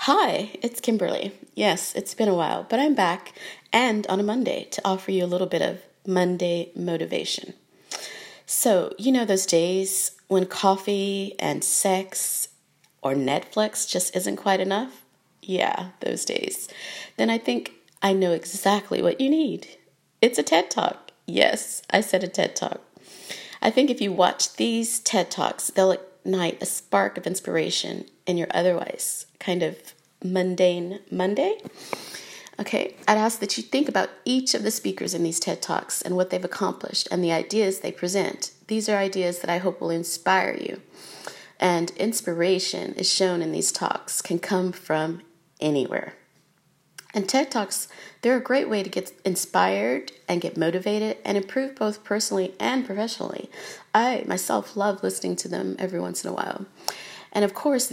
Hi, it's Kimberly. Yes, it's been a while, but I'm back and on a Monday to offer you a little bit of Monday motivation. So, you know those days when coffee and sex or Netflix just isn't quite enough? Yeah, those days. Then I think I know exactly what you need. It's a TED Talk. Yes, I said a TED Talk. I think if you watch these TED Talks, they'll ignite a spark of inspiration in your otherwise kind of mundane Monday. Okay, I'd ask that you think about each of the speakers in these TED Talks and what they've accomplished and the ideas they present. These are ideas that I hope will inspire you. And inspiration is shown in these talks, can come from anywhere. And TED Talks, they're a great way to get inspired and get motivated and improve both personally and professionally. I myself love listening to them every once in a while. And of course,